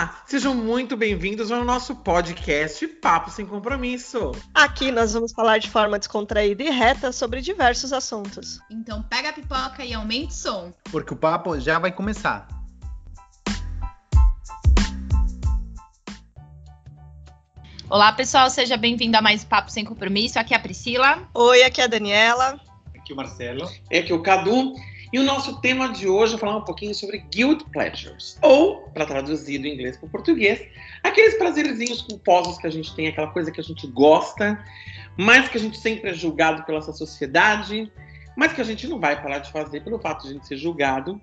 Olá, sejam muito bem-vindos ao nosso podcast Papo Sem Compromisso. Aqui nós vamos falar de forma descontraída e reta sobre diversos assuntos. Então pega a pipoca e aumente o som. Porque o papo já vai começar. Olá, pessoal, seja bem-vindo a mais Papo Sem Compromisso. Aqui é a Priscila. Oi, aqui é a Daniela. Aqui o Marcelo. É aqui o Cadu. E o nosso tema de hoje é falar um pouquinho sobre guilt pleasures, ou, para traduzir do inglês para o português, aqueles prazerzinhos culposos que a gente tem, aquela coisa que a gente gosta, mas que a gente sempre é julgado pela nossa sociedade, mas que a gente não vai parar de fazer pelo fato de a gente ser julgado,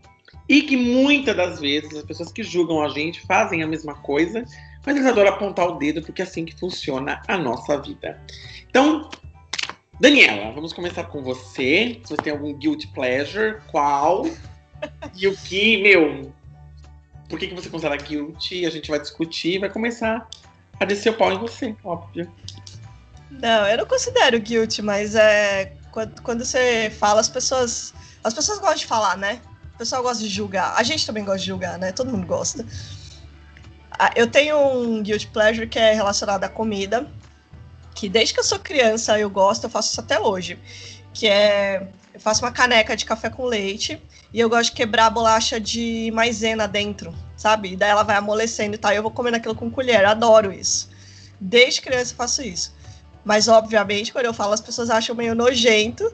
e que muitas das vezes as pessoas que julgam a gente fazem a mesma coisa, mas eles adoram apontar o dedo porque é assim que funciona a nossa vida. Então, Daniela, vamos começar com você. Se você tem algum guilty pleasure, qual? e o que, meu, por que, que você considera guilty? A gente vai discutir e vai começar a descer o pau em você, óbvio. Não, eu não considero guilty, mas é quando, quando você fala, as pessoas. As pessoas gostam de falar, né? O pessoal gosta de julgar. A gente também gosta de julgar, né? Todo mundo gosta. Ah, Eu tenho um guilty pleasure que é relacionado à comida, que desde que eu sou criança eu gosto, eu faço isso até hoje. Que é. Eu faço uma caneca de café com leite e eu gosto de quebrar a bolacha de maisena dentro, sabe? E daí ela vai amolecendo e tal. E eu vou comendo aquilo com colher. Adoro isso. Desde criança eu faço isso. Mas, obviamente, quando eu falo, as pessoas acham meio nojento.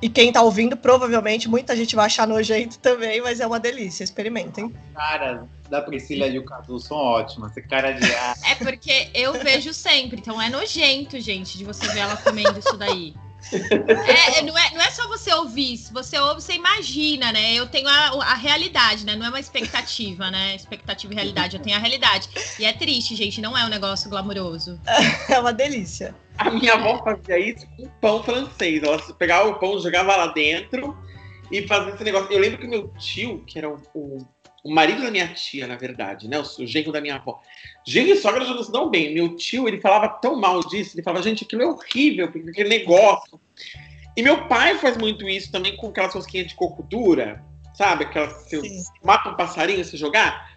E quem tá ouvindo, provavelmente, muita gente vai achar nojento também, mas é uma delícia. Experimentem. Caras da Priscila e o Cadu são ótimas. Esse cara de. Ah, É porque eu vejo sempre, então é nojento, gente, de você ver ela comendo isso daí. É, não, é, não é só você ouvir, se você ouve, você imagina, né? Eu tenho a, a realidade, né? Não é uma expectativa, né? Expectativa e realidade, eu tenho a realidade. E é triste, gente, não é um negócio glamouroso. É uma delícia. A minha avó fazia isso com pão francês. Ela pegava o pão, jogava lá dentro e fazia esse negócio. Eu lembro que meu tio, que era o, o, o marido da minha tia, na verdade, né? O, o genro da minha avó. Genro e sogra já não se dão bem. Meu tio, ele falava tão mal disso. Ele falava, gente, aquilo é horrível, aquele negócio. E meu pai faz muito isso também com aquelas rosquinhas de coco dura, sabe? Aquelas que você mata um passarinho se jogar.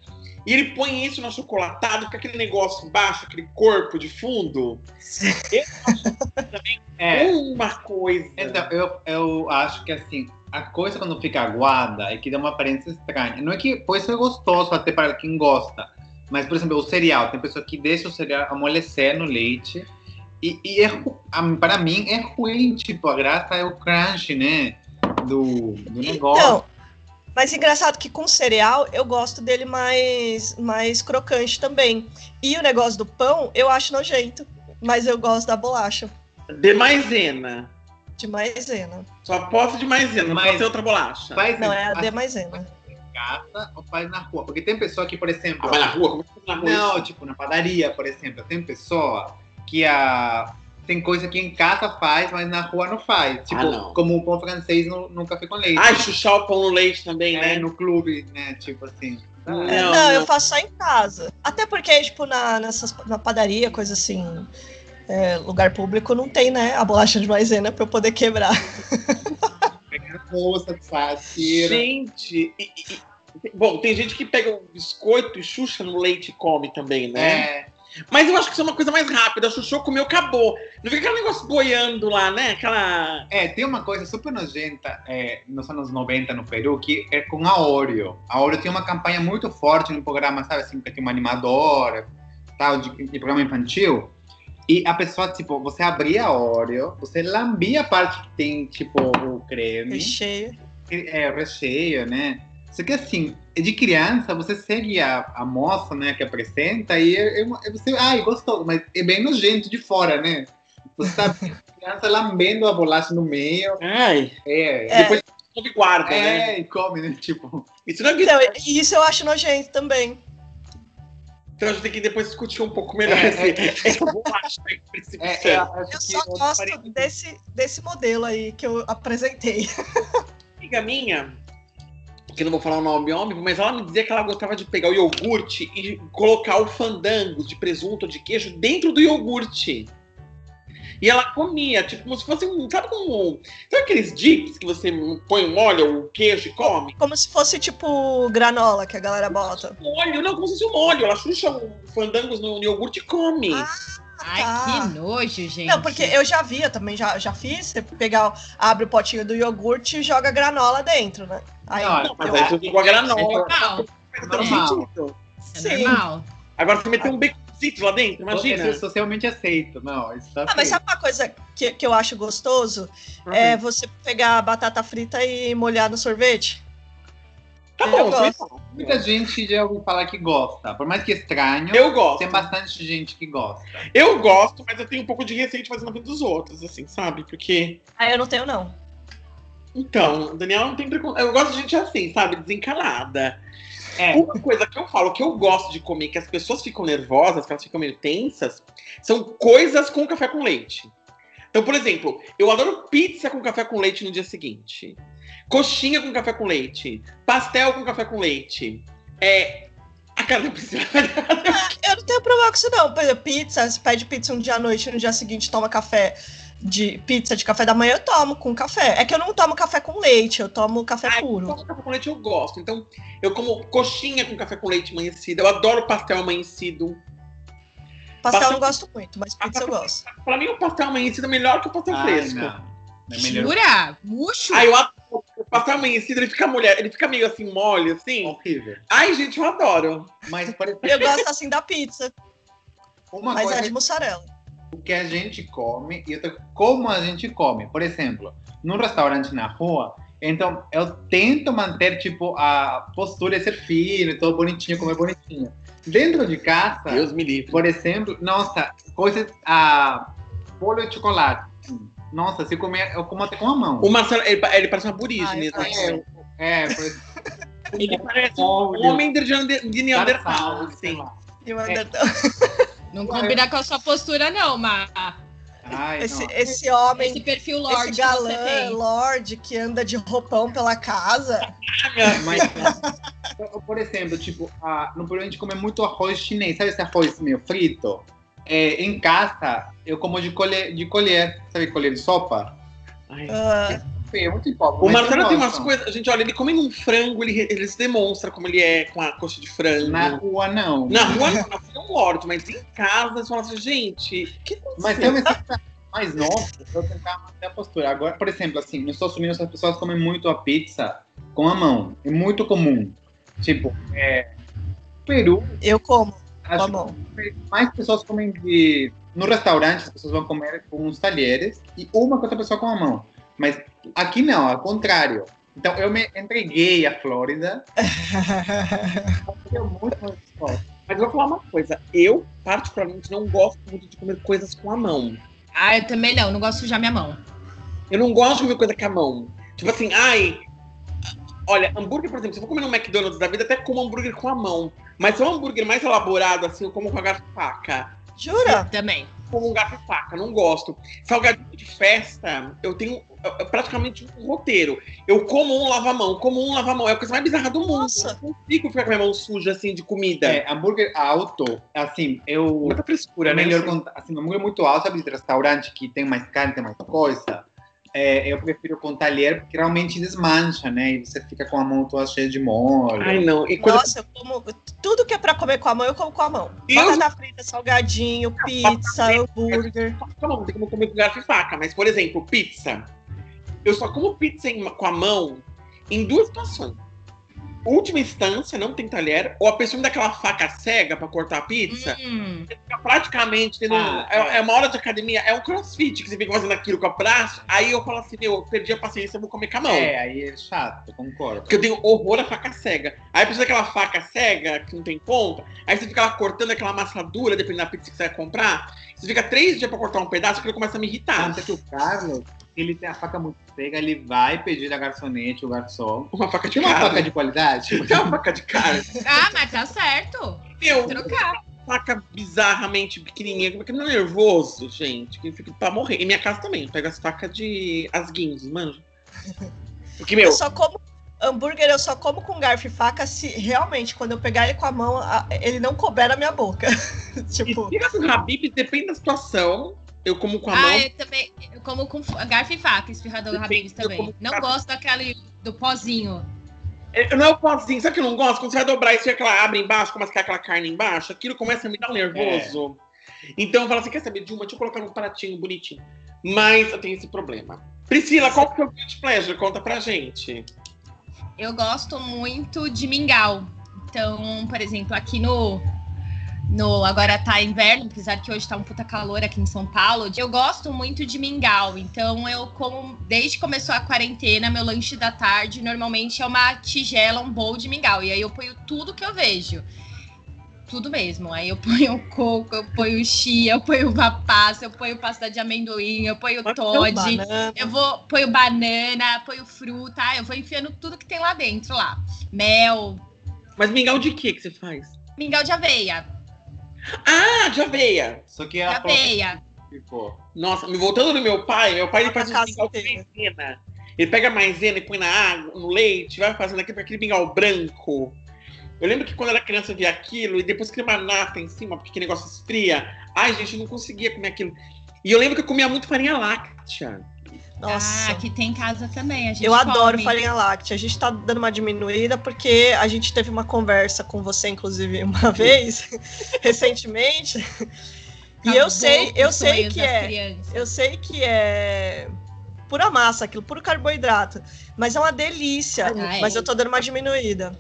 E ele põe isso no achocolatado, com aquele negócio embaixo, aquele corpo de fundo. Eu acho também é, uma coisa. então, eu, eu acho que assim, a coisa quando fica aguada é que dá uma aparência estranha. Não é que pode ser gostoso até para quem gosta. Mas, por exemplo, o cereal. Tem pessoa que deixa o cereal amolecer no leite. E, e é, para mim é ruim, tipo, a graça é o crunch, né? Do, do negócio. Então, mas engraçado que com cereal eu gosto dele mais, mais crocante também. E o negócio do pão eu acho nojento, mas eu gosto da bolacha De maisena. de maisena. Só posso de maisena, não Mas- pode ser outra bolacha. Não, é a de maisena. Em casa ou faz na rua? Porque tem pessoa que, por exemplo. Ah, vai na rua? Como é que na rua? Não, tipo, na padaria, por exemplo, tem pessoa que a. Tem coisa que em casa faz, mas na rua não faz. Tipo, não. como o pão francês no, no café com leite. Ai, chuchar o pão no leite também, né? né? No clube, né? Tipo assim. É, Não, não, não. eu faço só em casa. Até porque, tipo, na, nessas, na padaria, coisa assim, é, lugar público, não tem, né, a bolacha de maisena pra eu poder quebrar. Gente, e- e- bom, tem gente que pega o biscoito e chucha no leite e come também, né? É, Mas eu acho que isso é uma coisa mais rápida. Chuchou, comeu, acabou. Não fica aquele negócio boiando lá, né? Aquela. é, tem uma coisa super nojenta é, nos anos 90 no Peru, que é com a Oreo. A Oreo tinha uma campanha muito forte no programa, sabe assim, que tem uma animadora, tal, de, de programa infantil. E a pessoa, tipo, você abria a Oreo, você lambia a parte que tem, tipo, o creme. Recheio. é, recheio, né? Só que assim, de criança, você segue a, a moça, né, que apresenta, e é, é uma- é você, ai, gostou, mas é bem nojento de fora, né? Você tá a criança lambendo a bolacha no meio, Ai. é, É. Depois come guarda, né? é, e come, né? Tipo, Isso não é Então, e isso eu acho nojento também. Então a gente tem que depois discutir um pouco melhor É, esse, essa bolacha aí, esse é, é, Eu que só gosto desse, desse modelo aí que eu apresentei. amiga minha, que eu não vou falar o nome óbvio, mas ela me dizia que ela gostava de pegar o iogurte e colocar o fandango de presunto ou de queijo dentro do iogurte. E ela comia, tipo, como se fosse um. Sabe como. Sabe aqueles dips que você põe um molho, o queijo e come? Como se fosse tipo granola que a galera bota. Molho, não, como se fosse um molho. Ela chucha um fandangos no iogurte e come. Ah, Ai, tá. que nojo, gente. Não, porque eu já vi, eu também já, já fiz. Você pegar, abre o potinho do iogurte e joga granola dentro, né? Aí, Não, Não, mas eu aí você jogou a É granola. normal. Faz normal. sentido. É sim. normal. Agora você meteu um baconcito lá dentro, imagina. Isso é socialmente aceito. Não, isso tá Ah, mas sabe uma coisa que, que eu acho gostoso? Uhum. É você pegar a batata frita e molhar no sorvete. Tá eu bom, gosto. bom. Muita gente já ouviu falar que gosta. Por mais que estranho, Eu gosto. tem bastante gente que gosta. Eu gosto, mas eu tenho um pouco de receio de fazer na vida dos outros, assim, sabe? Porque. Aí eu não tenho, não. Então, Daniela não tem preconceito. Eu gosto de gente assim, sabe? Desencanada. É, Uma coisa que eu falo que eu gosto de comer, que as pessoas ficam nervosas, que elas ficam meio tensas, são coisas com café com leite. Então, por exemplo, eu adoro pizza com café com leite no dia seguinte. Coxinha com café com leite. Pastel com café com leite. É. A cara da Priscila. Eu não tenho problema com isso, não. Por exemplo, pizza, você pede pizza um dia à noite e no dia seguinte toma café de pizza de café da manhã, eu tomo com café. É que eu não tomo café com leite, eu tomo café Ai, puro. então, café com leite eu gosto. Então, eu como coxinha com café com leite amanhecido. Eu adoro pastel amanhecido. Pastel eu pastel- não gosto muito, mas pizza eu gosto. Pra mim, o pastel amanhecido é melhor que o pastel ai, fresco. não. É melhor Jura? Murcho? Ai, eu adoro. O pastel amanhecido, ele fica mulher, ele fica meio assim, mole, assim. horrível. Ai, gente, eu adoro. Mas, por exemplo, Eu gosto assim da pizza, uma mas coisa é de mussarela. Que a gente come e outra como a gente come. Por exemplo, num restaurante na rua, então eu tento manter tipo a postura de ser fino, todo bonitinho, comer bonitinho. Dentro de casa, Deus me livre. por exemplo, nossa, coisas a bolo de chocolate. Nossa, se comer, eu como até com a mão. O Marcelo, ele, ele parece uma aborígene. Ai, né? É, é, por Ele parece um homem de, de, de Neandertal, assim. E o É. Não combina com a sua postura, não, mas Ai, Esse, esse homem, esse perfil esse lorde que você galã, tem. lorde que anda de roupão pela casa. Mas, por exemplo, tipo, a, no Peru a gente come muito arroz chinês, sabe esse arroz meio frito? É, em casa, eu como de colher, de colher, sabe colher de sopa? Ai. Ah, É muito pobre. O Marcelo eu tem umas coisas. Gente, olha, ele come um frango, ele, ele se demonstra como ele é com a coxa de frango. Na rua, não. Na rua, não, na rua é um morto, mas em casa, você fala assim, gente, que Mas eu me sinto mais novo, eu tentar manter a postura. Agora, por exemplo, assim, nos Estados Unidos as pessoas comem muito a pizza com a mão. É muito comum. Tipo, é, Peru, eu como com a mão. que mais pessoas comem de. No restaurante, as pessoas vão comer com uns talheres e uma com outra pessoa com a mão. Mas aqui não, ao contrário. Então eu me entreguei à Flórida. Eu muito, muito gosto. Mas eu vou falar uma coisa. Eu, particularmente, não gosto muito de comer coisas com a mão. Ah, eu também não, não gosto de sujar minha mão. Eu não gosto de comer coisa com a mão. Tipo assim, ai. Olha, hambúrguer, por exemplo, se eu vou comer no McDonald's da vida, até como hambúrguer com a mão. Mas se é um hambúrguer mais elaborado, assim, eu como com a garfo faca. Jura? Também. Como um garfo faca, não gosto. Salgadinho de festa, eu tenho praticamente um roteiro. Eu como um lava-mão, como um lava-mão. É a coisa mais bizarra do mundo. Nossa. Eu não consigo ficar com a minha mão suja, assim, de comida. É, hambúrguer alto, assim, eu. Muita frescura, É né? melhor com, assim, hambúrguer muito alto, sabe, de restaurante que tem mais carne, tem mais coisa. É, eu prefiro com talher, porque realmente desmancha, né? E você fica com a mão toda cheia de molho. Ai, não. E coisa Nossa, eu como. Tudo que é pra comer com a mão, eu como com a mão. Deus- Batata frita, salgadinho, pizza, hambúrguer. mão, não tem como comer com garfo e faca. Mas, por exemplo, pizza. Eu só como pizza em- com a mão em duas situações. Última instância, não tem talher, ou a pessoa me dá aquela faca cega pra cortar a pizza. Hum, Você fica praticamente tendo. um- Ah, é, é. é uma hora de academia, é um crossfit que você fica fazendo aquilo com o braço. Aí eu falo assim, meu, eu perdi a paciência, eu vou comer com a mão. É, aí é chato, concordo. Porque eu tenho horror à faca cega. Aí precisa daquela faca cega, que não tem ponta, aí você fica lá cortando aquela massa dura, dependendo da pizza que você vai comprar. Você fica três dias pra cortar um pedaço, aquilo começa a me irritar. Tanto que o Carlos, ele tem a faca muito cega, ele vai pedir da garçonete, o garçom. Uma faca de Tinha uma faca de qualidade? Tem uma faca de carne. Ah, mas tá certo. Meu, Trocar. faca bizarramente pequenininha, porque não é nervoso, gente, que fica pra morrer. Em minha casa também, eu pego as facas de asguinhos, mano. Porque, meu, Eu só como. Hambúrguer eu só como com garfo e faca se realmente, quando eu pegar ele com a mão, a- ele não couber na minha boca. e tipo, fica com Habib, depende da situação. Eu como com a Ah, mão. eu também. Eu como com garfo e faca, esfirrador Eu Habib's também. Não faca. gosto daquele do pozinho. Eu não é o pozinho, sabe que eu não gosto? Quando você vai dobrar isso e aquela abre embaixo, começa a ficar aquela carne embaixo, aquilo começa a me dar um nervoso. Então eu falo assim: quer saber, Dilma, deixa eu colocar num pratinho bonitinho. Mas eu tenho esse problema. Priscila, qual que é o guilty pleasure? Conta pra gente. Eu gosto muito de mingau. Então, por exemplo, aqui no. No, agora tá inverno, apesar que hoje tá um puta calor aqui em São Paulo. Eu gosto muito de mingau. Então, eu como. Desde que começou a quarentena, meu lanche da tarde normalmente é uma tigela, um bowl de mingau. E aí eu ponho tudo que eu vejo. Tudo mesmo. Aí eu ponho coco, eu ponho chia, eu ponho uva passa, eu ponho pasta de amendoim, eu ponho Todd. Eu vou, ponho banana, ponho fruta, eu vou enfiando tudo que tem lá dentro lá. Mel, Mas mingau de quê que você faz? mingau de aveia, Ah, de aveia. Só que de ela aveia. ficou. Nossa, me voltando no meu pai, meu pai ele faz um mingau com maisena. Ele pega a maisena e põe na água, no leite, vai fazendo aquele, aquele mingau branco. Eu lembro que quando eu era criança eu via aquilo e depois queria uma nata em cima, porque aquele negócio esfria. Ai, gente, eu não conseguia comer aquilo. E eu lembro que eu comia muito farinha láctea. Nossa. Ah, aqui tem em casa também. A gente Eu adoro come. farinha láctea. A gente tá dando uma diminuída porque a gente teve uma conversa com você, inclusive, uma vez, recentemente. E eu Acabou sei, eu sei que é. crianças. Eu sei que é pura massa, aquilo, puro carboidrato. Mas é uma delícia. Ah, é. Mas eu tô dando uma diminuída.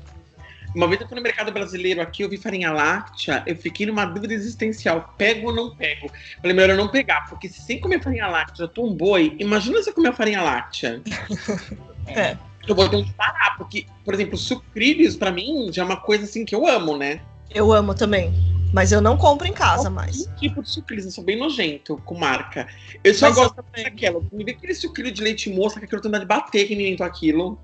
Uma vez eu fui no mercado brasileiro aqui, eu vi farinha láctea, eu fiquei numa dúvida existencial. Pego ou não pego? Falei, melhor eu não pegar, porque se sem comer farinha láctea eu tô um boi, imagina se eu comer farinha láctea. É. Eu vou ter que parar, porque, por exemplo, sucrilhos pra mim já é uma coisa assim que eu amo, né? Eu amo também. Mas eu não compro em casa mais. Tipo de sucrilhos, eu sou bem nojento com marca. Eu só Mas eu gosto também. daquela. Me vê aquele sucrilho de leite moça que eu quero tentar de bater que nem aquilo.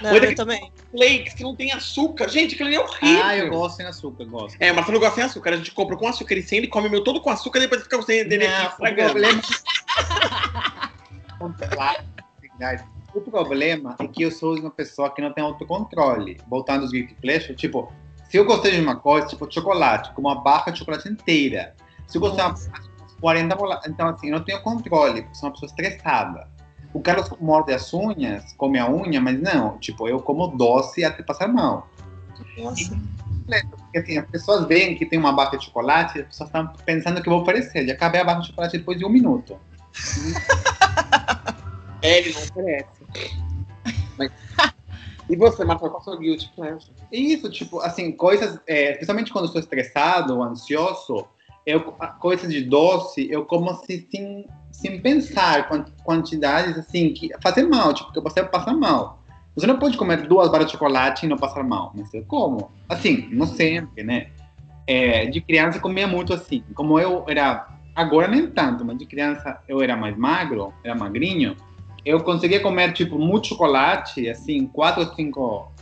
Não, eu também. Flakes que não tem açúcar. Gente, aquilo ali é horrível. Ah, eu gosto sem açúcar, gosto. É, o Marcelo gosta sem açúcar. A gente compra com açúcar e sem, ele come o meu todo com açúcar e depois fica sem dele aqui Não, o estragando. problema... o problema é que eu sou uma pessoa que não tem autocontrole. Voltando aos guilty pleasure, tipo, se eu gostei de uma coisa, tipo chocolate, como uma barra de chocolate inteira. Se eu gostei de uma barra de 40 bolachas, então assim, eu não tenho controle, porque sou uma pessoa estressada. O Carlos morde as unhas, come a unha, mas não, tipo, eu como doce até passar mal. Nossa. Porque assim, as pessoas veem que tem uma barra de chocolate, as pessoas estão pensando que eu vou oferecer. Já acabei a barra de chocolate depois de um minuto. É, ele não oferece. Mas... E você, Marcelo, qual é o seu guilty pleasure? É Isso, tipo, assim, coisas, é, especialmente quando estou estressado ansioso, eu, a- coisas de doce, eu como assim, sem, sem pensar quan- quantidades, assim, que fazer mal, tipo, que você passa mal. Você não pode comer duas barras de chocolate e não passar mal, mas eu como. Assim, não sempre, né? É, de criança comia muito assim. Como eu era, agora nem tanto, mas de criança eu era mais magro, era magrinho, eu conseguia comer, tipo, muito chocolate, assim, quatro ou cinco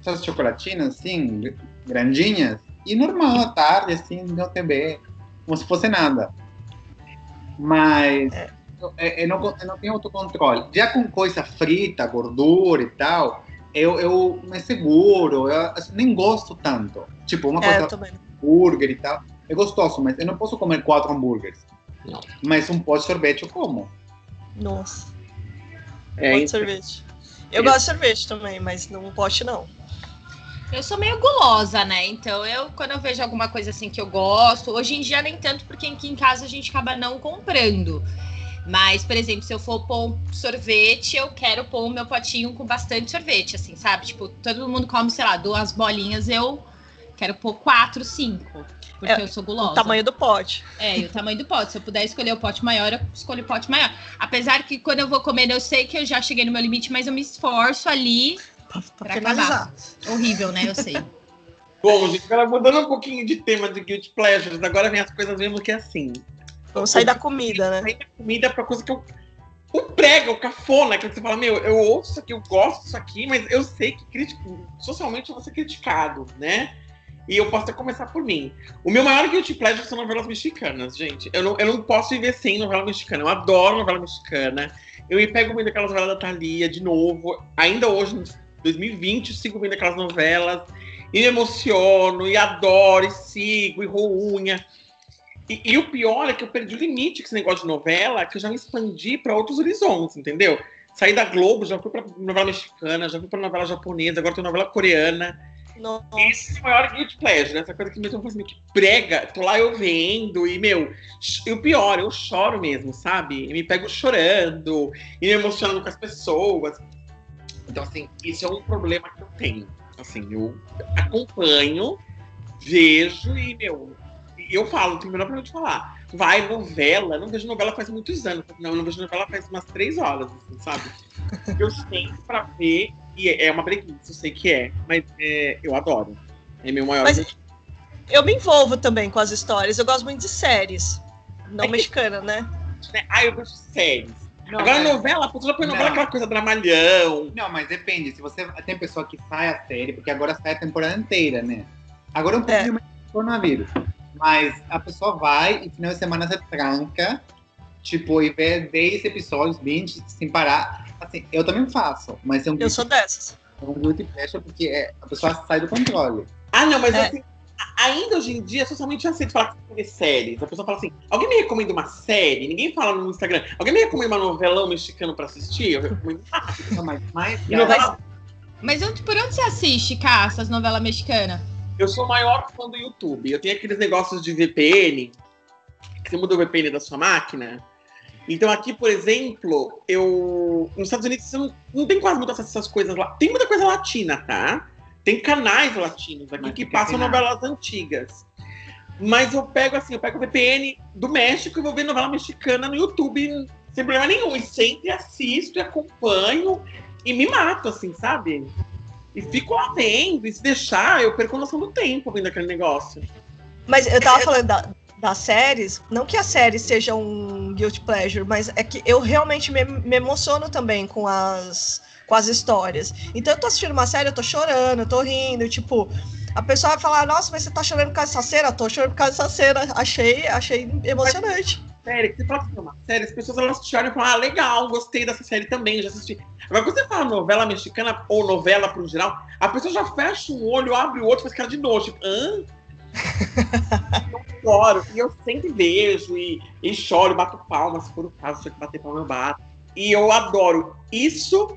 essas chocolatinas, assim, grandinhas, e normal, à tarde, assim, no TV, como se fosse nada. Mas eu, eu não, eu não tenho autocontrole. Já com coisa frita, gordura e tal, eu, eu me seguro, eu assim, nem gosto tanto. Tipo, uma É, coisa, hambúrguer e tal, é gostoso, mas eu não posso comer quatro hambúrgueres. Não. Mas um pote de sorvete eu como. Nossa. É, Pode de então, sorvete. Eu É. gosto de sorvete também, mas não pote não. Eu sou meio gulosa, né? Então, eu, quando eu vejo alguma coisa assim que eu gosto, hoje em dia nem tanto, porque aqui em casa a gente acaba não comprando. Mas, por exemplo, se eu for pôr um sorvete, eu quero pôr o meu potinho com bastante sorvete, assim, sabe? Tipo, todo mundo come, sei lá, duas bolinhas, eu quero pôr quatro, cinco. Porque É, eu sou gulosa. O tamanho do pote. É, e o tamanho do pote. Se eu puder escolher o pote maior, eu escolho o pote maior. Apesar que quando eu vou comer, eu sei que eu já cheguei no meu limite, mas eu me esforço ali. Pra, pra Pra finalizar. Horrível, né? Eu sei. Bom, gente, agora mudando um pouquinho de tema de guilty pleasures, agora vem as coisas mesmo que é assim. Vamos sair da comida, né? Sair da comida pra coisa que eu. O prega, o cafona, que você fala, meu, eu ouço isso aqui, eu gosto disso aqui, mas eu sei que critico, socialmente eu vou ser criticado, né? E eu posso até começar por mim. O meu maior guilty pleasure são novelas mexicanas, gente. Eu não, eu não posso viver sem novela mexicana. Eu adoro novela mexicana. Eu me pego vendo aquelas novelas da Thalia de novo. Ainda hoje, em 2020, eu sigo vendo aquelas novelas. E me emociono, e adoro, e sigo, e roo unha. E, e, o pior é que eu perdi o limite com esse negócio de novela, que eu já me expandi para outros horizontes, entendeu? Saí da Globo, já fui para novela mexicana, já fui para novela japonesa, agora tem novela coreana. Nossa. Esse é o maior guilty pleasure, né? Essa coisa que mesmo assim, que prega, tô lá eu vendo, e, meu, e o pior, eu choro mesmo, sabe? E me pego chorando, e me emocionando com as pessoas. Então, assim, isso é um problema que eu tenho. Assim, eu acompanho, vejo e, meu, eu falo, tenho o menor problema de falar. Vai, novela, não vejo novela faz muitos anos. Não, não vejo novela faz umas três horas, assim, sabe? Eu sempre pra ver, e é uma preguiça, eu sei que é, mas é, eu adoro. É meu maior. Mas eu me envolvo também com as histórias, eu gosto muito de séries. Não é mexicana, né? né? Ah, eu gosto de séries. Não, Agora, mas... novela, a já põe novela aquela coisa dramalhão. Não, mas depende. Se você tem pessoa que sai a série, porque agora sai a temporada inteira, né? Agora um pouquinho é. mais coronavírus. Mas a pessoa vai e final de semana você tranca, tipo, e vê 10 episódios, 20, sem parar. Assim, eu também faço, mas é um Eu sou dessas. É um guilty pleasure porque é, a pessoa sai do controle. Ah, não, mas é. assim, ainda hoje em dia, socialmente aceito falar que séries. A pessoa fala assim, alguém me recomenda uma série? Ninguém fala no Instagram. Alguém me recomenda uma novelão mexicano pra assistir? Eu recomendo. não, mas, mas, mas onde, por onde você assiste, Cá, essas novelas mexicanas? Eu sou o maior fã do YouTube. Eu tenho aqueles negócios de VPN, que você muda o VPN da sua máquina. Então aqui, por exemplo, eu. Nos Estados Unidos você não, não tem quase muitas essas coisas lá. Tem muita coisa latina, tá? Tem canais latinos aqui Mas que passam novelas antigas. Mas eu pego assim, eu pego o VPN do México e vou ver novela mexicana no YouTube sem problema nenhum. E sempre assisto e acompanho e me mato, assim, sabe? E fico lá vendo, e se deixar, eu perco a noção do tempo vendo aquele negócio. Mas eu tava falando da, das séries, não que a série seja um guilty pleasure, mas é que eu realmente me, me emociono também com as, com as histórias. Então eu tô assistindo uma série, eu tô chorando, eu tô rindo, tipo, a pessoa vai falar, nossa, mas você tá chorando por causa dessa cena? Eu tô chorando por causa dessa cena. Achei, achei emocionante. série, você fala é uma série, as pessoas elas choram e falam, ah, legal, gostei dessa série também, já assisti. Agora, quando você fala novela mexicana ou novela pro geral, a pessoa já fecha um olho, abre o outro, faz cara de nojo, tipo, hã? Eu choro, e eu sempre vejo, e, e choro, bato palmas, se for o caso, se eu que bater palma, eu bato. E eu adoro isso.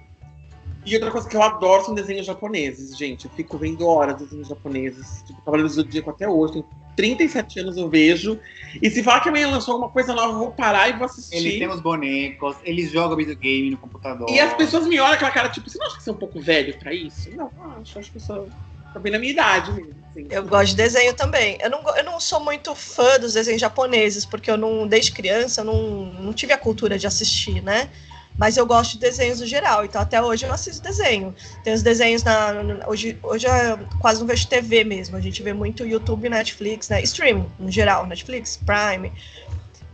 E outra coisa que eu adoro são desenhos japoneses, gente. Eu fico vendo horas desenhos japoneses. Tipo, Cavaleiros do Zodíaco até hoje. Tem 37 anos eu vejo. E se falar que amanhã lançou alguma coisa nova, eu vou parar e vou assistir. Eles têm os bonecos, eles jogam videogame no computador. E as pessoas me olham com aquela cara, tipo, você não acha que você é um pouco velho pra isso? Não, acho, acho que eu sou tá bem na minha idade mesmo. Eu gosto de desenho também. Eu não, eu não sou muito fã dos desenhos japoneses, porque eu não, desde criança, eu não, não tive a cultura de assistir, né? Mas eu gosto de desenhos no geral, então até hoje eu assisto desenho. Tem os desenhos na. Hoje, hoje eu quase não vejo TV mesmo. A gente vê muito YouTube, Netflix, né? Stream, no geral, Netflix, Prime.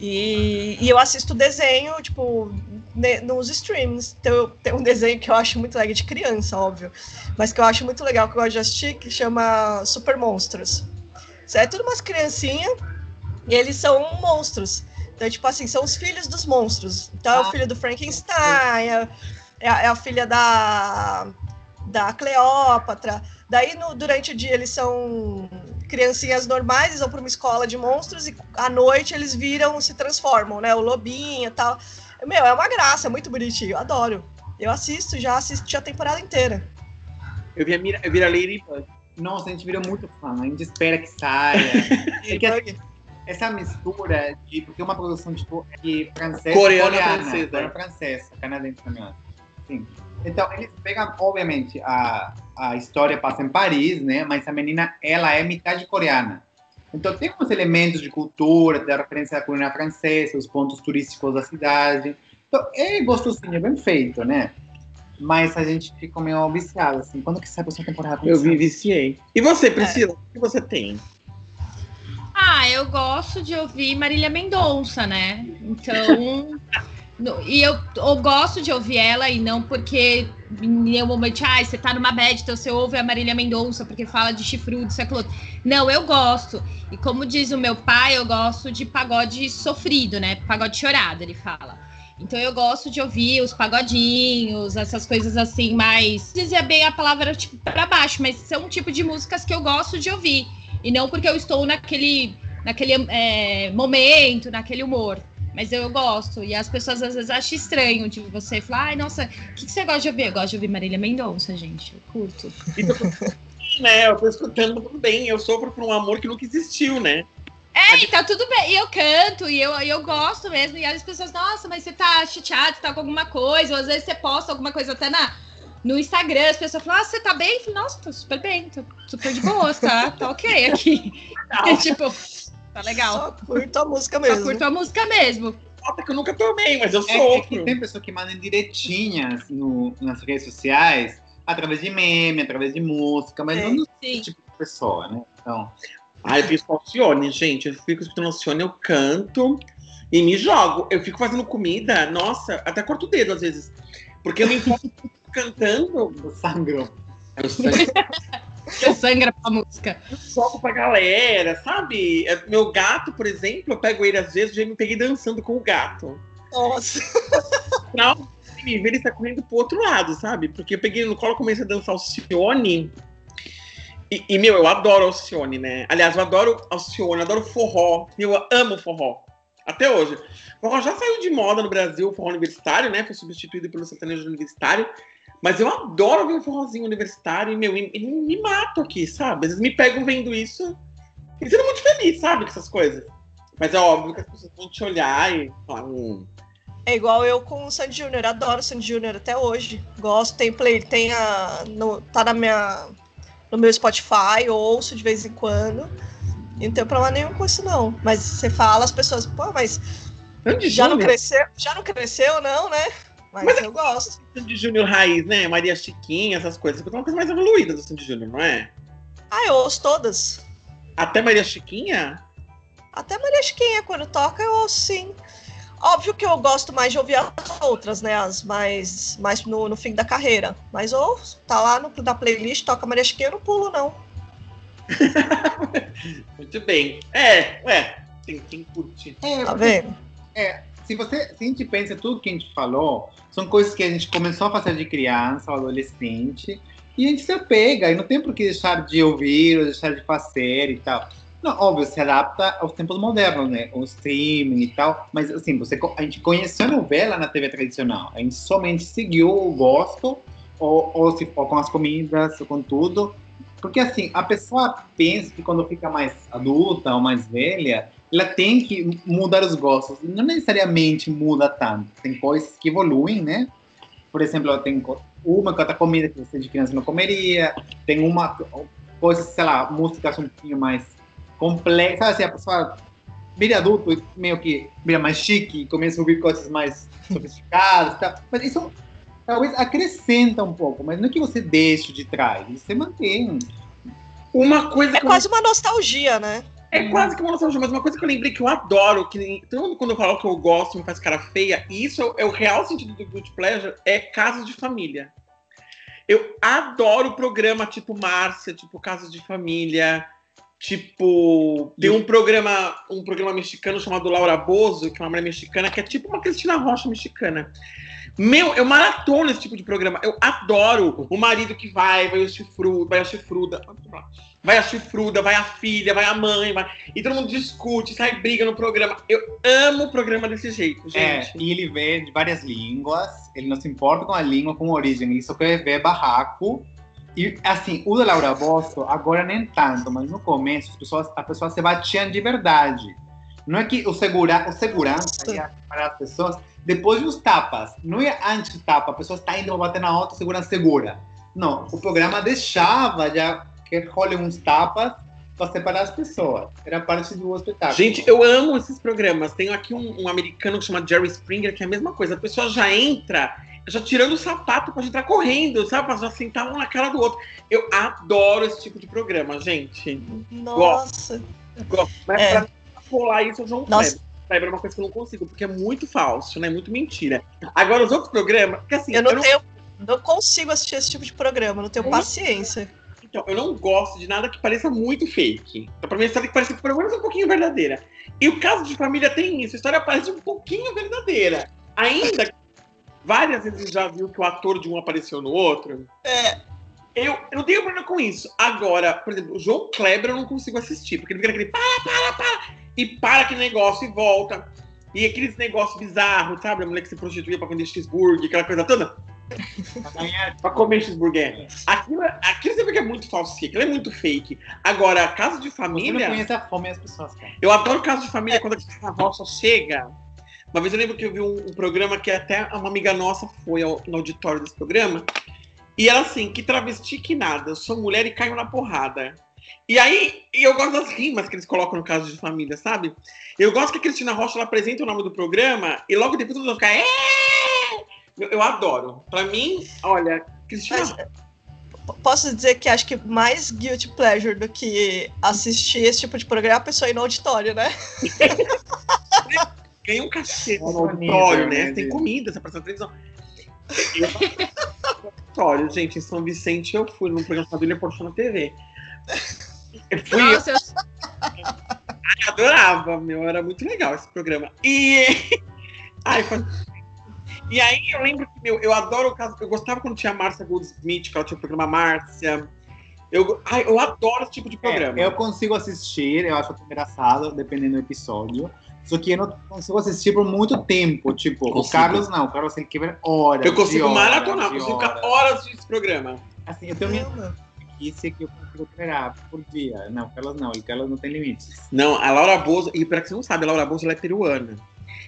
E, e eu assisto desenho, tipo, ne, nos streams. Então, tem um desenho que eu acho muito legal, de criança, óbvio. Mas que eu acho muito legal, que eu gosto de assistir, que chama Super Monstros. É tudo umas criancinhas e eles são monstros. Então, tipo assim, são os filhos dos monstros. Então, ah, é o ah, filho do Frankenstein, é, é, a, é a filha da, da Cleópatra. Daí, no, durante o dia, eles são criancinhas normais, eles vão para uma escola de monstros e à noite eles viram, se transformam, né? O lobinho e tal. Meu, é uma graça, é muito bonitinho, adoro. Eu assisto, já assisti a temporada inteira. Eu vi a, Mira, eu vi a Ladybug. Nossa, a gente vira muito fã, a gente espera que saia. é que, assim, essa mistura de. Porque uma produção tipo de francesa. Coreana, coreana francesa. Coreana francesa, canadense também. Sim. Então, eles pegam, obviamente, a, a história passa em Paris, né? Mas a menina, ela é metade coreana. Então, tem uns elementos de cultura, da referência à culinária francesa, os pontos turísticos da cidade. Então, é gostosinho, é bem feito, né? Mas a gente fica meio viciado, assim. Quando que sai a próxima temporada? Eu vi, viciei. E você, Priscila, é. o que você tem? Ah, eu gosto de ouvir Marília Mendonça, né? Então. e eu, eu, gosto de ouvir ela, e não porque em nenhum momento, ah, você tá numa bad, então você ouve a Marília Mendonça porque fala de chifrudo, século. Não, eu gosto. E como diz o meu pai, eu gosto de pagode sofrido, né? Pagode chorado, ele fala. Então eu gosto de ouvir os pagodinhos, essas coisas assim, mais. Dizia bem a palavra tipo para baixo, mas são um tipo de músicas que eu gosto de ouvir. E não porque eu estou naquele naquele é, momento, naquele humor. Mas eu gosto. E as pessoas às vezes acham estranho de você falar, ai, nossa, o que, que, você gosta de ouvir? Eu gosto de ouvir Marília Mendonça, gente. Eu curto. né, eu tô escutando tudo bem. Eu sofro por um amor que nunca existiu, né? É, e tá tudo bem. E eu canto, e eu, eu gosto mesmo. E as pessoas, nossa, mas você tá chateado, você tá com alguma coisa. Ou às vezes você posta alguma coisa até na, no Instagram. As pessoas falam, ah, você tá bem? Eu falo, nossa, tô super bem, tô super de boa, tá? Tá ok aqui. É, tipo, tá legal. Só curto a música mesmo. Só curto a música mesmo. Nota que eu nunca tomei, mas eu sou. É, é, que tem pessoa que manda direitinhas no, nas redes sociais, através de meme, através de música, mas é, não esse tipo de pessoa, né? Então, ah, eu fico Alcione, gente. Eu fico escutando Alcione, eu canto e me jogo. Eu fico fazendo comida, nossa, até corto o dedo às vezes. Porque eu me encontro cantando. Eu sangro. Eu sangro. eu sangra pra música. Eu jogo pra galera, sabe? É, meu gato, por exemplo, eu pego ele às vezes, já me peguei dançando com o gato. Nossa. Não, me ver ele está correndo pro outro lado, sabe? Porque eu peguei no colo, comecei a dançar Alcione. E, e, meu, eu adoro Alcione, né? Aliás, eu adoro Alcione, eu adoro forró. Eu amo forró. Até hoje. O forró já saiu de moda no Brasil, o forró universitário, né? Foi substituído pelo sertanejo universitário. Mas eu adoro ver um forrozinho universitário e, meu, me mato aqui, sabe? Às vezes me pegam vendo isso e sendo muito feliz, sabe? Com essas coisas. Mas é óbvio que as pessoas vão te olhar e falar. Hum. É igual eu com o Sandy Júnior, adoro o Sandy Júnior até hoje. Gosto, tem play, tem a. No, tá na minha no meu Spotify, ouço de vez em quando. E não tem problema nenhum com isso, não. Mas você fala, as pessoas, pô, mas já não cresceu, já não cresceu, não, né? Mas, mas eu é gosto. Sandy Júnior raiz, né? Maria Chiquinha, essas coisas. É uma coisa mais evoluída do Sandy Júnior, não é? Ah, eu ouço todas. Até Maria Chiquinha? Até Maria Chiquinha, quando toca, eu ouço sim. Óbvio que eu gosto mais de ouvir as outras, né? As mais, mais no, no fim da carreira. Mas ou tá lá no, na playlist, toca Maria Chiquinha, eu não pulo, não. Muito bem. É, é, tem quem curte. É, tá vendo? É, se, você, se a gente pensa tudo que a gente falou, são coisas que a gente começou a fazer de criança ou adolescente, e a gente se apega, e não tem por que deixar de ouvir ou deixar de fazer e tal. Não, óbvio, se adapta aos tempos modernos, né? O streaming e tal. Mas, assim, você, a gente conheceu a novela na TV tradicional. A gente somente seguiu o gosto, ou, ou, se for com as comidas, ou com tudo. Porque, assim, a pessoa pensa que quando fica mais adulta ou mais velha, ela tem que mudar os gostos. Não necessariamente muda tanto. Tem coisas que evoluem, né? Por exemplo, tem uma que outra comida que você de criança não comeria. Tem uma coisa, sei lá, músicas um pouquinho mais complexa. Sabe assim, a pessoa vira adulto e meio que vira mais chique, começa a ouvir coisas mais sofisticadas. Tá? Mas isso talvez acrescenta um pouco, mas não é que você deixe de trás, você mantém. Uma coisa. É quase eu... uma nostalgia, né? É quase que uma nostalgia, mas uma coisa que eu lembrei que eu adoro, que todo mundo quando eu falo que eu gosto me faz cara feia, e isso é, o real sentido do Good Pleasure, é casos de família. Eu adoro programa tipo Márcia, tipo Casos de Família, Tipo, tem um programa, um programa mexicano chamado Laura Bozo, que é uma mulher mexicana, que é tipo uma Cristina Rocha mexicana. Meu, eu maratono esse tipo de programa. Eu adoro o marido que vai, vai o chifrudo, vai a chifruda, vai a chifruda, vai a filha, vai a mãe, vai... e todo mundo discute, sai briga no programa. Eu amo o programa desse jeito, é, gente. É, e ele vê de várias línguas, ele não se importa com a língua, com a origem, ele só quer ver barraco e assim, o da Laura Bosso, agora nem tanto, mas no começo as pessoas, a pessoa se batiam de verdade. Não é que o, segura, o segurança ia para as pessoas depois dos tapas. Não é antes do tapa, a pessoa está indo bater na outra, segurança segura. Não, o programa deixava já que role uns tapas para separar as pessoas. Era parte do espetáculo. Gente, eu amo esses programas. Tenho aqui um, um americano que chama Jerry Springer, que é a mesma coisa. A pessoa já entra já tirando o sapato pra entrar correndo, sabe? Pra já sentar um na cara do outro. Eu adoro esse tipo de programa, gente. Nossa. Gosto. Mas é. pra rolar isso, eu já não Nossa. Febre é uma coisa que eu não consigo, porque é muito falso, né? Muito mentira. Agora, os outros programas. Assim, eu não, eu não... tenho. Não consigo assistir esse tipo de programa, não tenho paciência. Então, eu não gosto de nada que pareça muito fake. Então, pra mim, a história que parece pelo menos um pouquinho verdadeira. E o caso de família tem isso, a história parece um pouquinho verdadeira. Ainda várias vezes já viu que o ator de um apareceu no outro. É. Eu, eu não tenho problema com isso. Agora, por exemplo, o João Kleber eu não consigo assistir, porque ele fica aquele para, para, para, e para aquele negócio e volta. E aqueles negócios bizarros, sabe? A mulher que se prostituía pra vender cheeseburger, aquela coisa toda. Pra comer cheeseburger. Aquilo, aquilo você vê que é muito falso, aquilo é muito fake. Agora, caso de Você não família. conhece a fome das pessoas, cara. Eu adoro caso de família quando a roça chega. Uma vez eu lembro que eu vi um, um programa que até uma amiga nossa foi ao, no auditório desse programa. E ela assim, que travesti que nada, eu sou mulher e caio na porrada. E aí, e eu gosto das rimas que eles colocam no caso de família, sabe? Eu gosto que a Cristina Rocha ela apresenta o nome do programa e logo depois todo mundo fica. "É!" Eu, eu adoro. Pra mim, olha, Cristina Mas, posso dizer que acho que mais guilty pleasure do que assistir esse tipo de programa é a pessoa ir no auditório, né? ganha um cachê no auditório, né, né? Tem comida, você passa na televisão. Auditório, gente, em São Vicente eu fui no programa Família Porchão na TV. Eu fui, Nossa, eu, eu adorava, meu, era muito legal esse programa. E. Ai, foi- E aí eu lembro que, meu, eu adoro o caso. Eu gostava quando tinha a Márcia Goldsmith, que ela tinha o programa Márcia. Eu, ai, eu adoro esse tipo de programa. É, eu consigo assistir, eu acho engraçado, dependendo do episódio. Só que eu não consigo assistir por muito tempo. Tipo, o Consigo. Carlos não, o Carlos ele quebra horas. Eu consigo horas, maratonar, de consigo ficar horas. desse programa. Assim, eu tenho minha Caramba. preguiça que eu consigo esperar por dia. Não, o Carlos não, o Carlos não tem limites. Não, a Laura Bozo, e para que você não sabe, a Laura Bozo ela é peruana.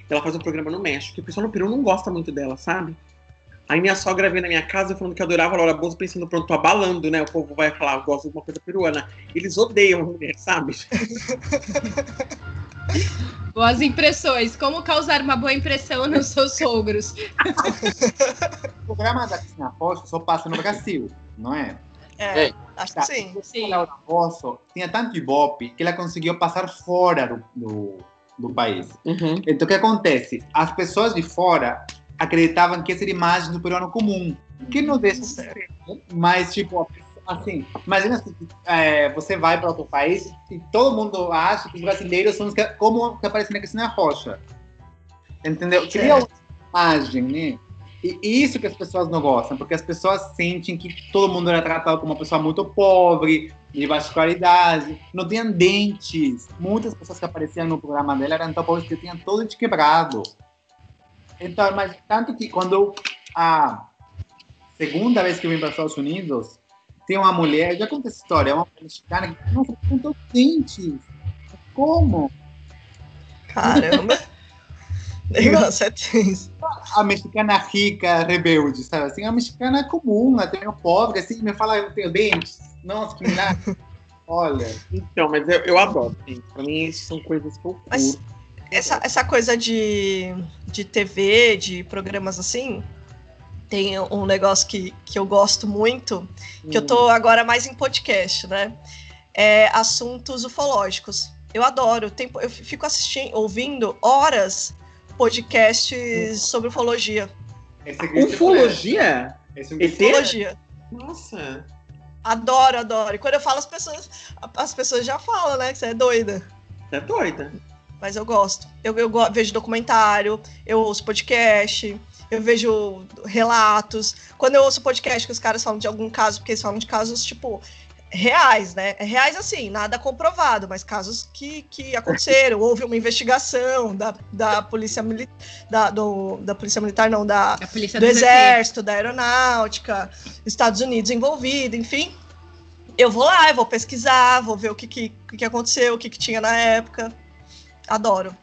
Ela faz um programa no México, e o pessoal no Peru não gosta muito dela, sabe? Aí minha sogra veio na minha casa falando que adorava a Laura Bozo, pensando, pronto, tô abalando, né? O povo vai falar, eu gosto de uma coisa peruana. Eles odeiam a mulher, sabe? boas impressões. Como causar uma boa impressão nos seus sogros? O programa da Cristina Rocha só passa no Brasil, não é? É, É. acho Tá. que sim. Sim. A Laura Bozo tinha tanto ibope que ela conseguiu passar fora do, do, do país. Uhum. Então, o que acontece? As pessoas de fora acreditavam que essa era a imagem do peruano comum, que não deixa ser, mas, tipo, assim, imagina se é, você vai para outro país e todo mundo acha que os brasileiros são os que, como que aparecem na Cristina Rocha. Entendeu? Cria uma imagem, né? E isso que as pessoas não gostam, porque as pessoas sentem que todo mundo era tratado como uma pessoa muito pobre, de baixa qualidade, não tinham dentes. Muitas pessoas que apareciam no programa dela eram tão pobres que tinham todo quebrado. Então, mas tanto que quando a segunda vez que eu vim para os Estados Unidos, tem uma mulher, já conta essa história, é uma mexicana que nossa, tem todos os dentes. Como? Caramba. Negócio é tenso. A mexicana rica, rebelde, sabe? Assim, a mexicana comum, até o pobre, assim, me fala, eu tenho dentes. Nossa, que milagre. Olha, Então, mas eu, eu adoro, gente. Pra mim, isso são coisas que eu curto. Mas essa, essa coisa de, de TV, de programas assim, tem um negócio que, que eu gosto muito, que eu tô agora mais em podcast, né? É assuntos ufológicos. Eu adoro, tem, eu fico assistindo, ouvindo horas podcasts sobre ufologia. esse aqui Ufologia? Esse ET? Ufologia. Nossa. Adoro, adoro. E quando eu falo, as pessoas, as pessoas já falam, né? Que você é doida. Você é doida. Mas eu gosto. Eu, eu vejo documentário, eu ouço podcast, eu vejo relatos. Quando eu ouço podcast que os caras falam de algum caso, porque eles falam de casos, tipo, reais, né? Reais assim, nada comprovado, mas casos que, que aconteceram. Houve uma investigação da, da polícia militar, da, do- da polícia militar, não, da, do do exército, da aeronáutica, Estados Unidos envolvido, enfim. Eu vou lá, eu vou pesquisar, vou ver o que, que, que aconteceu, o que, que tinha na época. Adoro.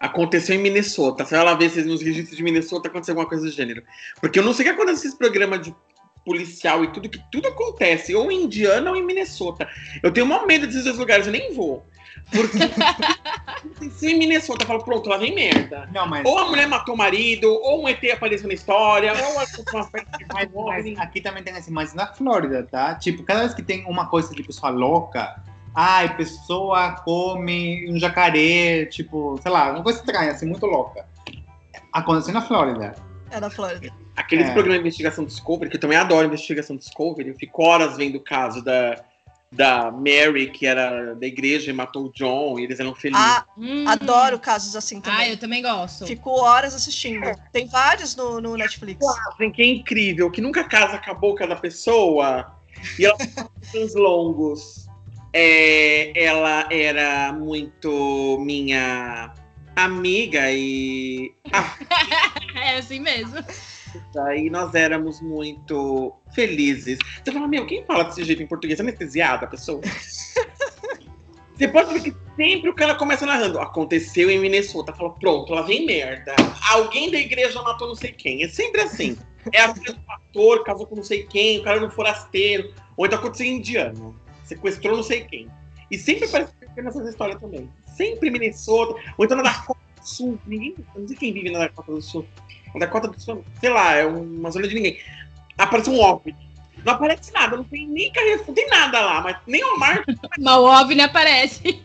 Aconteceu em Minnesota. Você vai lá ver se nos registros de Minnesota aconteceu alguma coisa do gênero. Porque eu não sei o que acontece nesses programas de policial e tudo, que tudo acontece, ou em Indiana ou em Minnesota. Eu tenho maior medo desses dois lugares, eu nem vou. Porque se em Minnesota eu falo, pronto, lá vem merda. Não, mas, Ou a mulher matou o marido, ou um ET apareceu na história, ou uma mas, mas aqui também tem assim, mas na Flórida, tá? Tipo, cada vez que tem uma coisa de pessoa louca, ai, pessoa come um jacaré, tipo, sei lá, uma coisa estranha, assim, muito louca. Aconteceu na Flórida. É na Flórida. Aqueles É. programas de investigação Discovery, que eu também adoro investigação Discovery, eu fico horas vendo o caso da, da Mary, que era da igreja e matou o John, e eles eram felizes. Ah, Hum. adoro casos assim Ah, também. eu também gosto. Fico horas assistindo. Tem vários no, no Netflix. Fazem que é incrível, que nunca a casa acabou cada pessoa. E ela uns longos. É, ela era muito minha amiga e. Ah, É assim mesmo. E nós éramos muito felizes. Você fala, meu, quem fala desse jeito em português? Anestesiada a pessoa? Você pode ver que sempre o cara começa narrando. Aconteceu em Minnesota. Fala, pronto, lá vem merda. Alguém da igreja matou não sei quem. É sempre assim. É a filha do pastor, casou com não sei quem, o cara um forasteiro. Ou então aconteceu em indiano. Sequestrou não sei quem. E sempre aparece nessas histórias também. Sempre Minnesota. Ou então na Dakota do Sul. Ninguém. Não sei quem vive na Dakota do Sul. Na Dakota do Sul, sei lá, é uma zona de ninguém. Aparece um OVNI. Não aparece nada, não tem nem carreira, não tem nada lá, mas nem o mar Mas o OVNI aparece.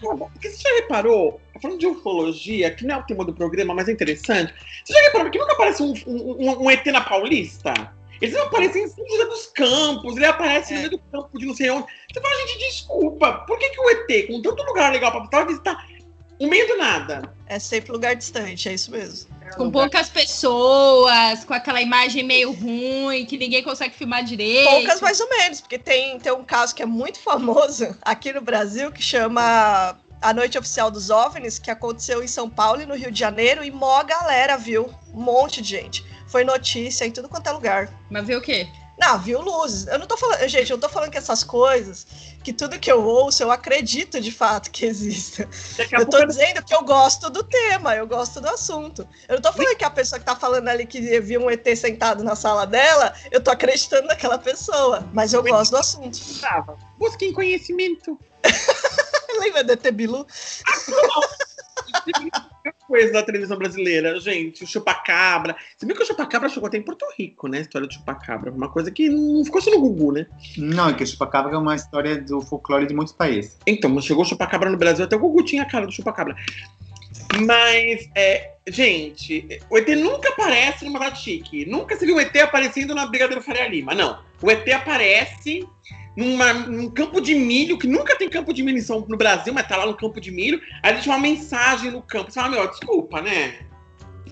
Porque você já reparou, falando de ufologia, que não é o tema do programa, mas é interessante. Você já reparou que nunca aparece um, um, um ET na Paulista? Eles não aparecem em São José dos Campos, ele aparece no É. meio do campo de não sei onde. Você fala, gente, desculpa, por que, que o ET, com tanto lugar legal pra visitar no meio do nada? É sempre lugar distante, é isso mesmo. Com poucas pessoas, com aquela imagem meio ruim, que ninguém consegue filmar direito. Poucas mais ou menos, porque tem, tem um caso que é muito famoso aqui no Brasil que chama a Noite Oficial dos OVNIs, que aconteceu em São Paulo e no Rio de Janeiro, e mó galera viu, um monte de gente. Foi notícia em tudo quanto é lugar. Mas vê o quê? Não, viu luzes. Eu não tô falando, gente, eu não tô falando que essas coisas, que tudo que eu ouço, eu acredito de fato que exista. Eu tô dizendo que eu gosto do tema, eu gosto do assunto. Eu não tô falando que a pessoa que tá falando ali que viu um ET sentado na sala dela, eu tô acreditando naquela pessoa. Mas eu gosto do assunto. Busquem conhecimento. Lembra do ET Bilu? coisa da televisão brasileira, gente. O chupacabra. Você viu que o chupacabra chegou até em Porto Rico, né? A história do chupacabra. Uma coisa que não ficou só no Gugu, né? Não, é que o chupacabra é uma história do folclore de muitos países. Então, chegou o chupacabra no Brasil, até o Gugu tinha a cara do chupacabra. Mas, é, gente, o ET nunca aparece numa data chique. Nunca se viu o ET aparecendo na Brigadeiro Faria Lima. Não. O ET aparece numa- num campo de milho, que nunca tem campo de milho em São- no Brasil, mas tá lá no campo de milho. Aí deixa uma mensagem no campo. Você fala, meu, desculpa, né?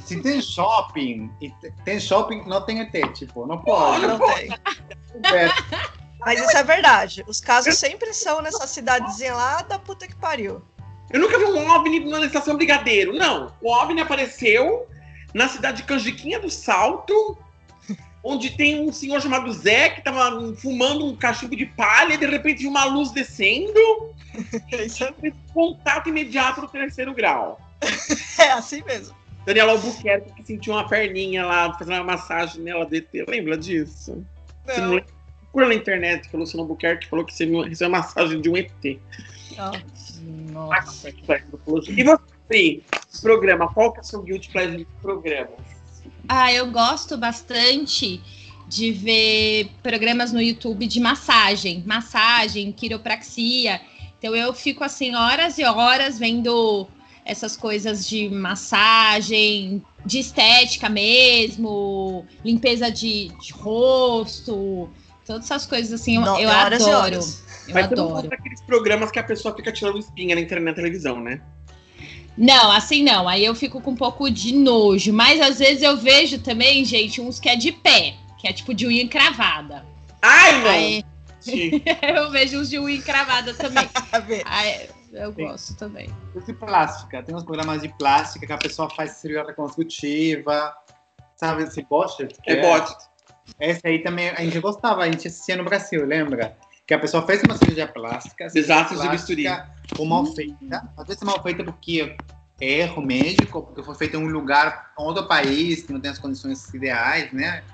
Se tem shopping, e te- tem shopping, não tem ET, tipo, não pode. Não pô. tem. É, Mas isso é verdade. Os casos sempre são nessa cidadezinha lá da puta que pariu. Eu nunca vi um OVNI na estação Brigadeiro. Não. O OVNI apareceu na cidade de Canjiquinha do Salto, onde tem um senhor chamado Zé que tava fumando um cachimbo de palha e de repente viu uma luz descendo. Isso é- contato imediato no terceiro grau. é assim mesmo. Daniela Albuquerque que sentiu uma perninha lá, fazendo uma massagem nela do ET. Lembra disso? Você não Não, lembra? Procura na internet que o Luciano Albuquerque falou que você recebeu uma massagem de um ET. não. Nossa. E você, programa, qual que é o seu guilty pleasure de programa? Ah, eu gosto bastante de ver programas no YouTube de massagem, massagem, quiropraxia. Então eu fico assim horas e horas vendo essas coisas de massagem, de estética mesmo, limpeza de, de rosto, todas essas coisas assim, eu, Não, eu tem horas e adoro. horas. Eu Mas adoro. gosta daqueles programas que a pessoa fica tirando espinha na internet na televisão, né? Não, assim não. Aí eu fico com um pouco de nojo. Mas às vezes eu vejo também, gente, uns que é de pé, que é tipo de unha encravada. Ai, não! Aí Gente, eu vejo uns de unha encravada também. Aí eu Sim. gosto também. de plástica, tem uns programas de plástica que a pessoa faz cirurgia reconstrutiva, sabe, esse bote? É bote. Esse aí também a gente gostava, a gente assistia no Brasil, lembra? Que a pessoa fez uma cirurgia plástica, Desastres de plástica ou mal feita. Às vezes é mal feita porque é erro médico, porque foi feita em um lugar, outro país, que não tem as condições ideais, né?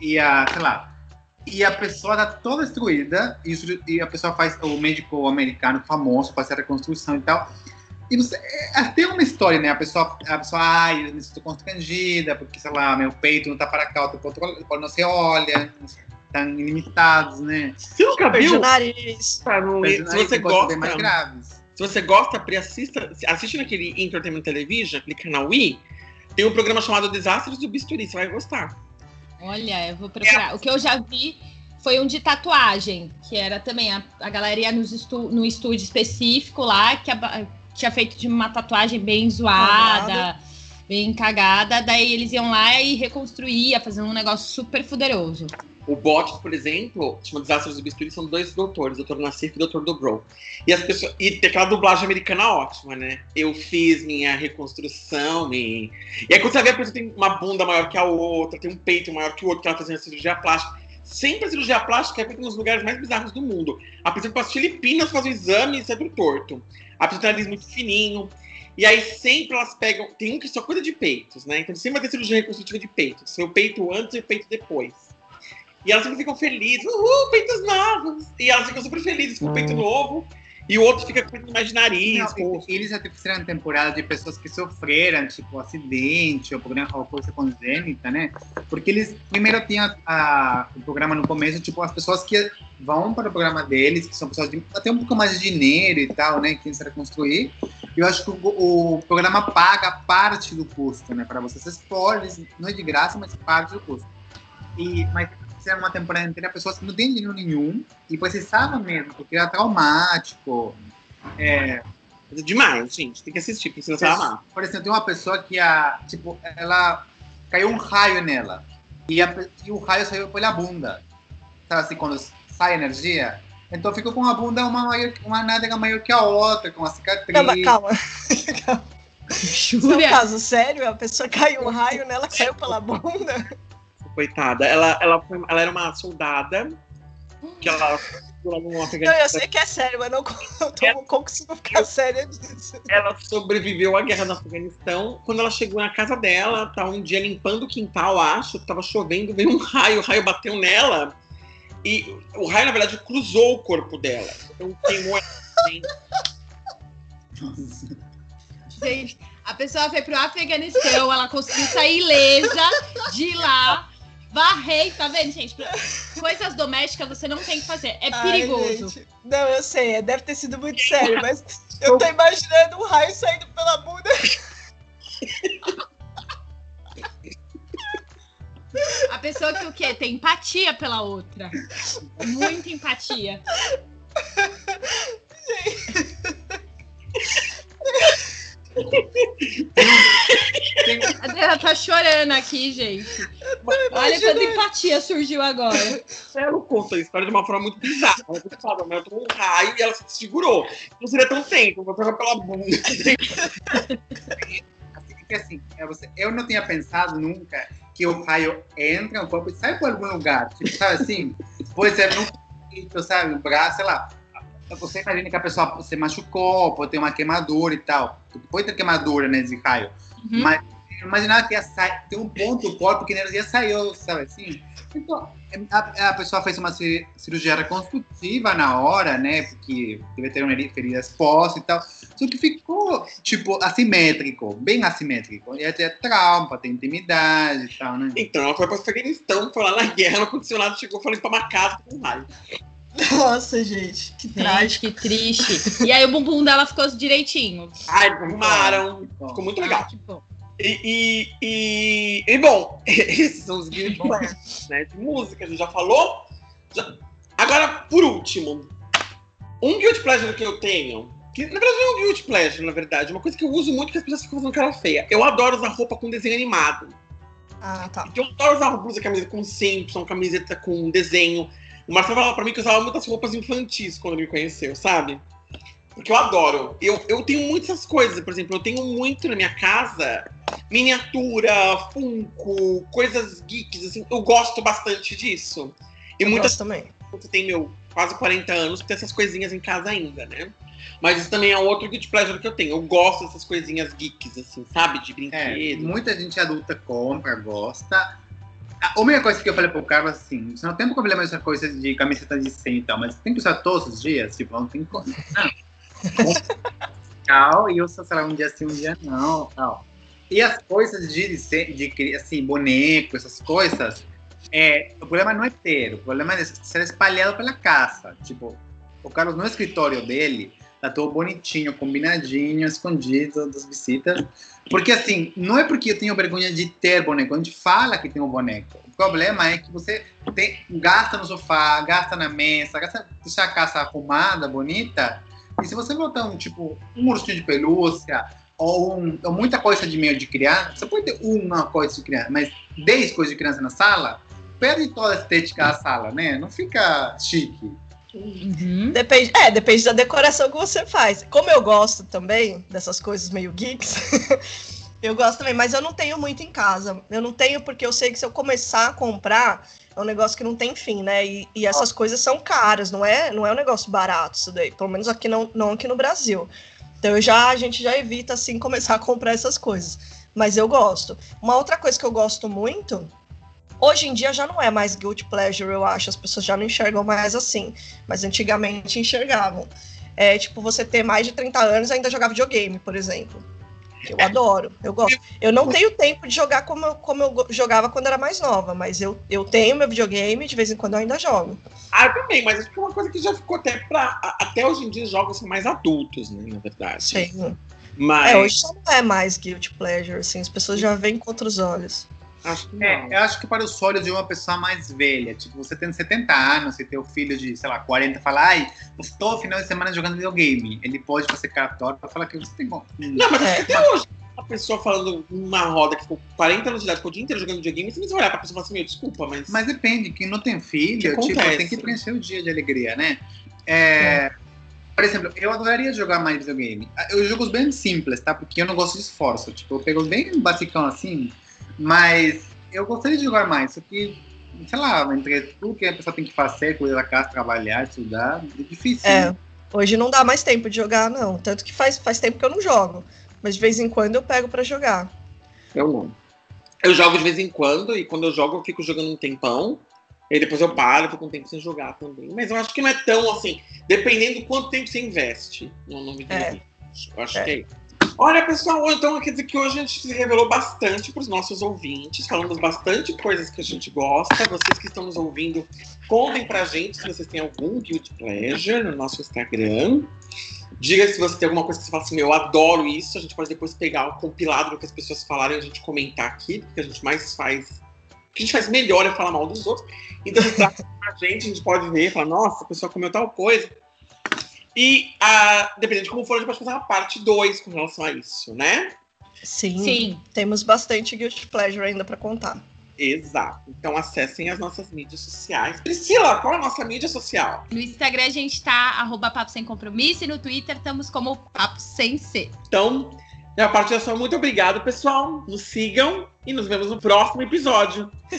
E a, sei lá, e a pessoa tá toda destruída, e, a pessoa faz, o médico americano famoso faz a reconstrução e tal. E você, é, tem uma história, né? A pessoa, a pessoa, ai, eu me sinto constrangida, porque, sei lá, meu peito não tá para cá, o teu não se olha, estão ilimitados, né? Você nunca viu? o nariz. Tá, não- se você gosta, mais graves. se você gosta, Pri, assista, assiste naquele Entertainment Television, aquele canal I, tem um programa chamado Desastres do Bisturi, você vai gostar. Olha, eu vou procurar. O que eu já vi foi um de tatuagem, que era também a, a galera ia nos estu, no estúdio específico lá, que a- tinha feito de uma tatuagem bem zoada, Cagada. bem cagada. Daí eles iam lá e reconstruía, fazendo um negócio super poderoso. O bot, por exemplo, chama Desastres do Bisturi, são dois doutores, o Dr. Nassif e o Dr. Dobro. E as pessoas. E tem aquela dublagem americana ótima, né? Eu fiz minha reconstrução. E, e aí quando você vê a pessoa tem uma bunda maior que a outra, tem um peito maior que o outro, que ela tá fazendo cirurgia plástica. Sempre a cirurgia plástica é feita nos lugares mais bizarros do mundo. A pessoa que para as Filipinas faz o exame e sai tudo torto. A pessoa tem nariz muito fininho. E aí sempre elas pegam. Tem um que só cuida de peitos, né? Então sempre vai ter cirurgia reconstrutiva de peitos. Seu peito antes e o peito depois. E elas sempre ficam felizes, uhul, peitos novos! E elas ficam super felizes com o peito novo. E o outro fica com peito mais de nariz. Não, eles até fizeram temporada de pessoas que sofreram, tipo, acidente ou, programa, ou coisa congênita, né? Porque eles primeiro tinham a, o programa no começo, tipo, as pessoas que vão para o programa deles, que são pessoas de até um pouco mais de dinheiro e tal, né? Que se reconstruir. E eu acho que o, o, programa paga parte do custo, né? Para vocês. Spoilers, não é de graça, mas parte do custo. E, mas fizeram uma temporada inteira pessoas que não têm dinheiro nenhum e precisavam mesmo, porque era traumático. É, demais, gente. Tem que assistir, porque senão você vai amar. Por exemplo, tem uma pessoa que, a, tipo, ela caiu um raio nela e, a, e o raio saiu pela bunda. Sabe assim, quando sai energia? Então ficou com a bunda uma, maior, uma nádega maior que a outra, com a cicatriz. Calma, calma. calma. Isso é um caso sério? A pessoa caiu um raio nela, caiu pela bunda? Coitada. Ela, ela, foi, ela era uma soldada que ela não, eu sei que é sério, mas não como, como que isso não fica sério disso. Ela sobreviveu à guerra no Afeganistão. Quando ela chegou na casa dela, tá um dia limpando o quintal, acho, tava chovendo, veio um raio, o raio bateu nela. E o raio, na verdade, cruzou o corpo dela. Então queimou ela. Gente, a pessoa foi pro Afeganistão, ela conseguiu sair ilesa de lá Varrei, tá vendo, gente? Coisas domésticas você não tem que fazer. É perigoso. Ai, não, eu sei, deve ter sido muito sério, mas eu tô imaginando um raio saindo pela bunda. A pessoa que o quê? Tem empatia pela outra. Muita empatia. Gente. Ela tá chorando aqui, gente. Olha quanta empatia surgiu agora. Ela conta a história de uma forma muito bizarra. Ela fala, mas tomou um raio e ela se segurou. Não seria tão tempo, vou pegar pela bunda. Porque assim, é você, eu não tinha pensado nunca que o raio entra no corpo e sai por algum lugar. Tipo, sabe assim? Pode ser no peito, sabe? No braço, sei lá você imagina que a pessoa se machucou, pode ter uma queimadura e tal. Pode ter queimadura nesse raio. Uhum. Mas imaginava que ia sair, tem um ponto do corpo que a energia saiu, sabe assim? Então, a, a, pessoa fez uma cirurgia reconstrutiva na hora, né? Porque deve ter uma ferida exposta e tal. Só que ficou, tipo, assimétrico, bem assimétrico. E até trauma, tem intimidade e tal, né? Então, ela foi para o Afeganistão, foi lá na guerra, no condicionado, chegou, falei pra uma casa com raio. Nossa, gente, que trágico. que triste. E aí o bumbum dela ficou direitinho. Ai, arrumaram. Ficou muito legal. Ah, e, e, e, e, bom, esses são os pleasures, né? De música, a gente já falou. Já... Agora, por último, um guilty pleasure que eu tenho, que na verdade não é um guilty pleasure, na verdade, uma coisa que eu uso muito que as pessoas ficam fazendo cara feia. Eu adoro usar roupa com desenho animado. Ah, tá. Eu adoro usar blusa, camiseta com Simpson, camiseta com desenho. O Marcelo falava pra mim que eu usava muitas roupas infantis quando ele me conheceu, sabe? Porque eu adoro. Eu, eu tenho muitas coisas, por exemplo, eu tenho muito na minha casa miniatura, funko, coisas geeks, assim. Eu gosto bastante disso. E eu muitas também. Você tem meu quase 40 anos, tem essas coisinhas em casa ainda, né? Mas isso também é outro guilty pleasure que eu tenho. Eu gosto dessas coisinhas geeks, assim, sabe? De brinquedo. É, muita gente adulta compra, gosta. A única coisa que eu falei pro Carlos assim, você não tem problema essa coisa de camiseta de 100 e tal, mas tem que usar todos os dias, tipo, não tem coisa. Não. e usa, sei lá, um dia sim, um dia não, tal. E as coisas de, de, de assim, boneco, essas coisas, é, o problema não é ter, o problema é ser espalhado pela casa. Tipo, o Carlos no escritório dele, tá todo bonitinho, combinadinho, escondido das visitas. Porque assim, não é porque eu tenho vergonha de ter boneco, a gente fala que tem um boneco. O problema é que você tem, gasta no sofá, gasta na mesa, gasta deixar a casa arrumada, bonita. E se você botar um tipo um ursinho de pelúcia ou, um, ou muita coisa de meio de criança, você pode ter uma coisa de criança, mas 10 coisas de criança na sala, perde toda a estética da sala, né? Não fica chique. Uhum. Depende, é, depende da decoração que você faz. Como eu gosto também dessas coisas meio geeks, eu gosto também, mas eu não tenho muito em casa. Eu não tenho porque eu sei que se eu começar a comprar, é um negócio que não tem fim, né? E, e essas coisas são caras, não é, não é um negócio barato isso daí. Pelo menos aqui não, não aqui no Brasil. Então já, a gente já evita assim começar a comprar essas coisas. Mas eu gosto. Uma outra coisa que eu gosto muito Hoje em dia já não é mais guilty pleasure, eu acho. As pessoas já não enxergam mais assim. Mas antigamente enxergavam. É tipo você ter mais de 30 anos e ainda jogar videogame, por exemplo. Eu adoro, eu gosto. Eu não tenho tempo de jogar como eu, como eu jogava quando era mais nova, mas eu, eu tenho meu videogame de vez em quando eu ainda jogo. Ah, eu também, mas acho que é uma coisa que já ficou até pra. Até hoje em dia os jogos são mais adultos, né? Na verdade. Sim. Mas. É, hoje já não é mais guilty pleasure, assim, as pessoas já veem com outros olhos. Acho que não. É, eu acho que para os olhos de uma pessoa mais velha, tipo, você tem 70 anos e teu filho de, sei lá, 40 fala, ai, estou final de semana jogando videogame. Ele pode fazer cartório para falar que você tem bom. Não, mas É. até hoje, uma pessoa falando numa roda que ficou 40 anos de idade, ficou o dia inteiro jogando videogame, você não vai olhar pra pessoa e falar assim, meu, desculpa, mas. Mas depende, quem não tem filho, Que tipo, tem que preencher o dia de alegria, né? É, Por exemplo, eu adoraria jogar mais videogame. Eu jogo bem simples, tá? Porque eu não gosto de esforço. Tipo, eu pego bem basicão assim, mas eu gostaria de jogar mais. Só que, sei lá, entre tudo que a pessoa tem que fazer, cuidar da casa, trabalhar, estudar, é difícil. É, né? hoje não dá mais tempo de jogar, não. Tanto que faz, faz tempo que eu não jogo. Mas de vez em quando eu pego pra jogar. Eu não. Eu jogo de vez em quando, e quando eu jogo, eu fico jogando um tempão. E depois eu paro, fico um tempo sem jogar também. Mas eu acho que não é tão assim. Dependendo do quanto tempo você investe no no videogame. Eu acho É. que é isso. Olha, pessoal, então quer dizer que hoje a gente se revelou bastante para os nossos ouvintes, falamos bastante coisas que a gente gosta. Vocês que estão nos ouvindo, contem pra gente se vocês têm algum guilty pleasure no nosso Instagram. Diga se você tem alguma coisa que você fala assim, eu adoro isso. A gente pode depois pegar o compilado do que as pessoas falaram e a gente comentar aqui, porque a gente mais faz. O que a gente faz melhor é falar mal dos outros. Então, pra gente, a gente pode ver, falar, nossa, a pessoa comeu tal coisa. E, ah, dependendo de como for, a gente pode fazer uma parte 2 com relação a isso, né? Sim, Sim. temos bastante guilty pleasure ainda pra contar. Exato. Então acessem as nossas mídias sociais. Priscila, qual é a nossa mídia social? No Instagram a gente tá arroba Papo Sem Compromisso e no Twitter estamos como Papo Sem C. Então, minha parte é só muito obrigado, pessoal. Nos sigam e nos vemos no próximo episódio.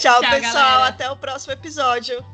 Tchau, Tchau, pessoal. galera. Até o próximo episódio.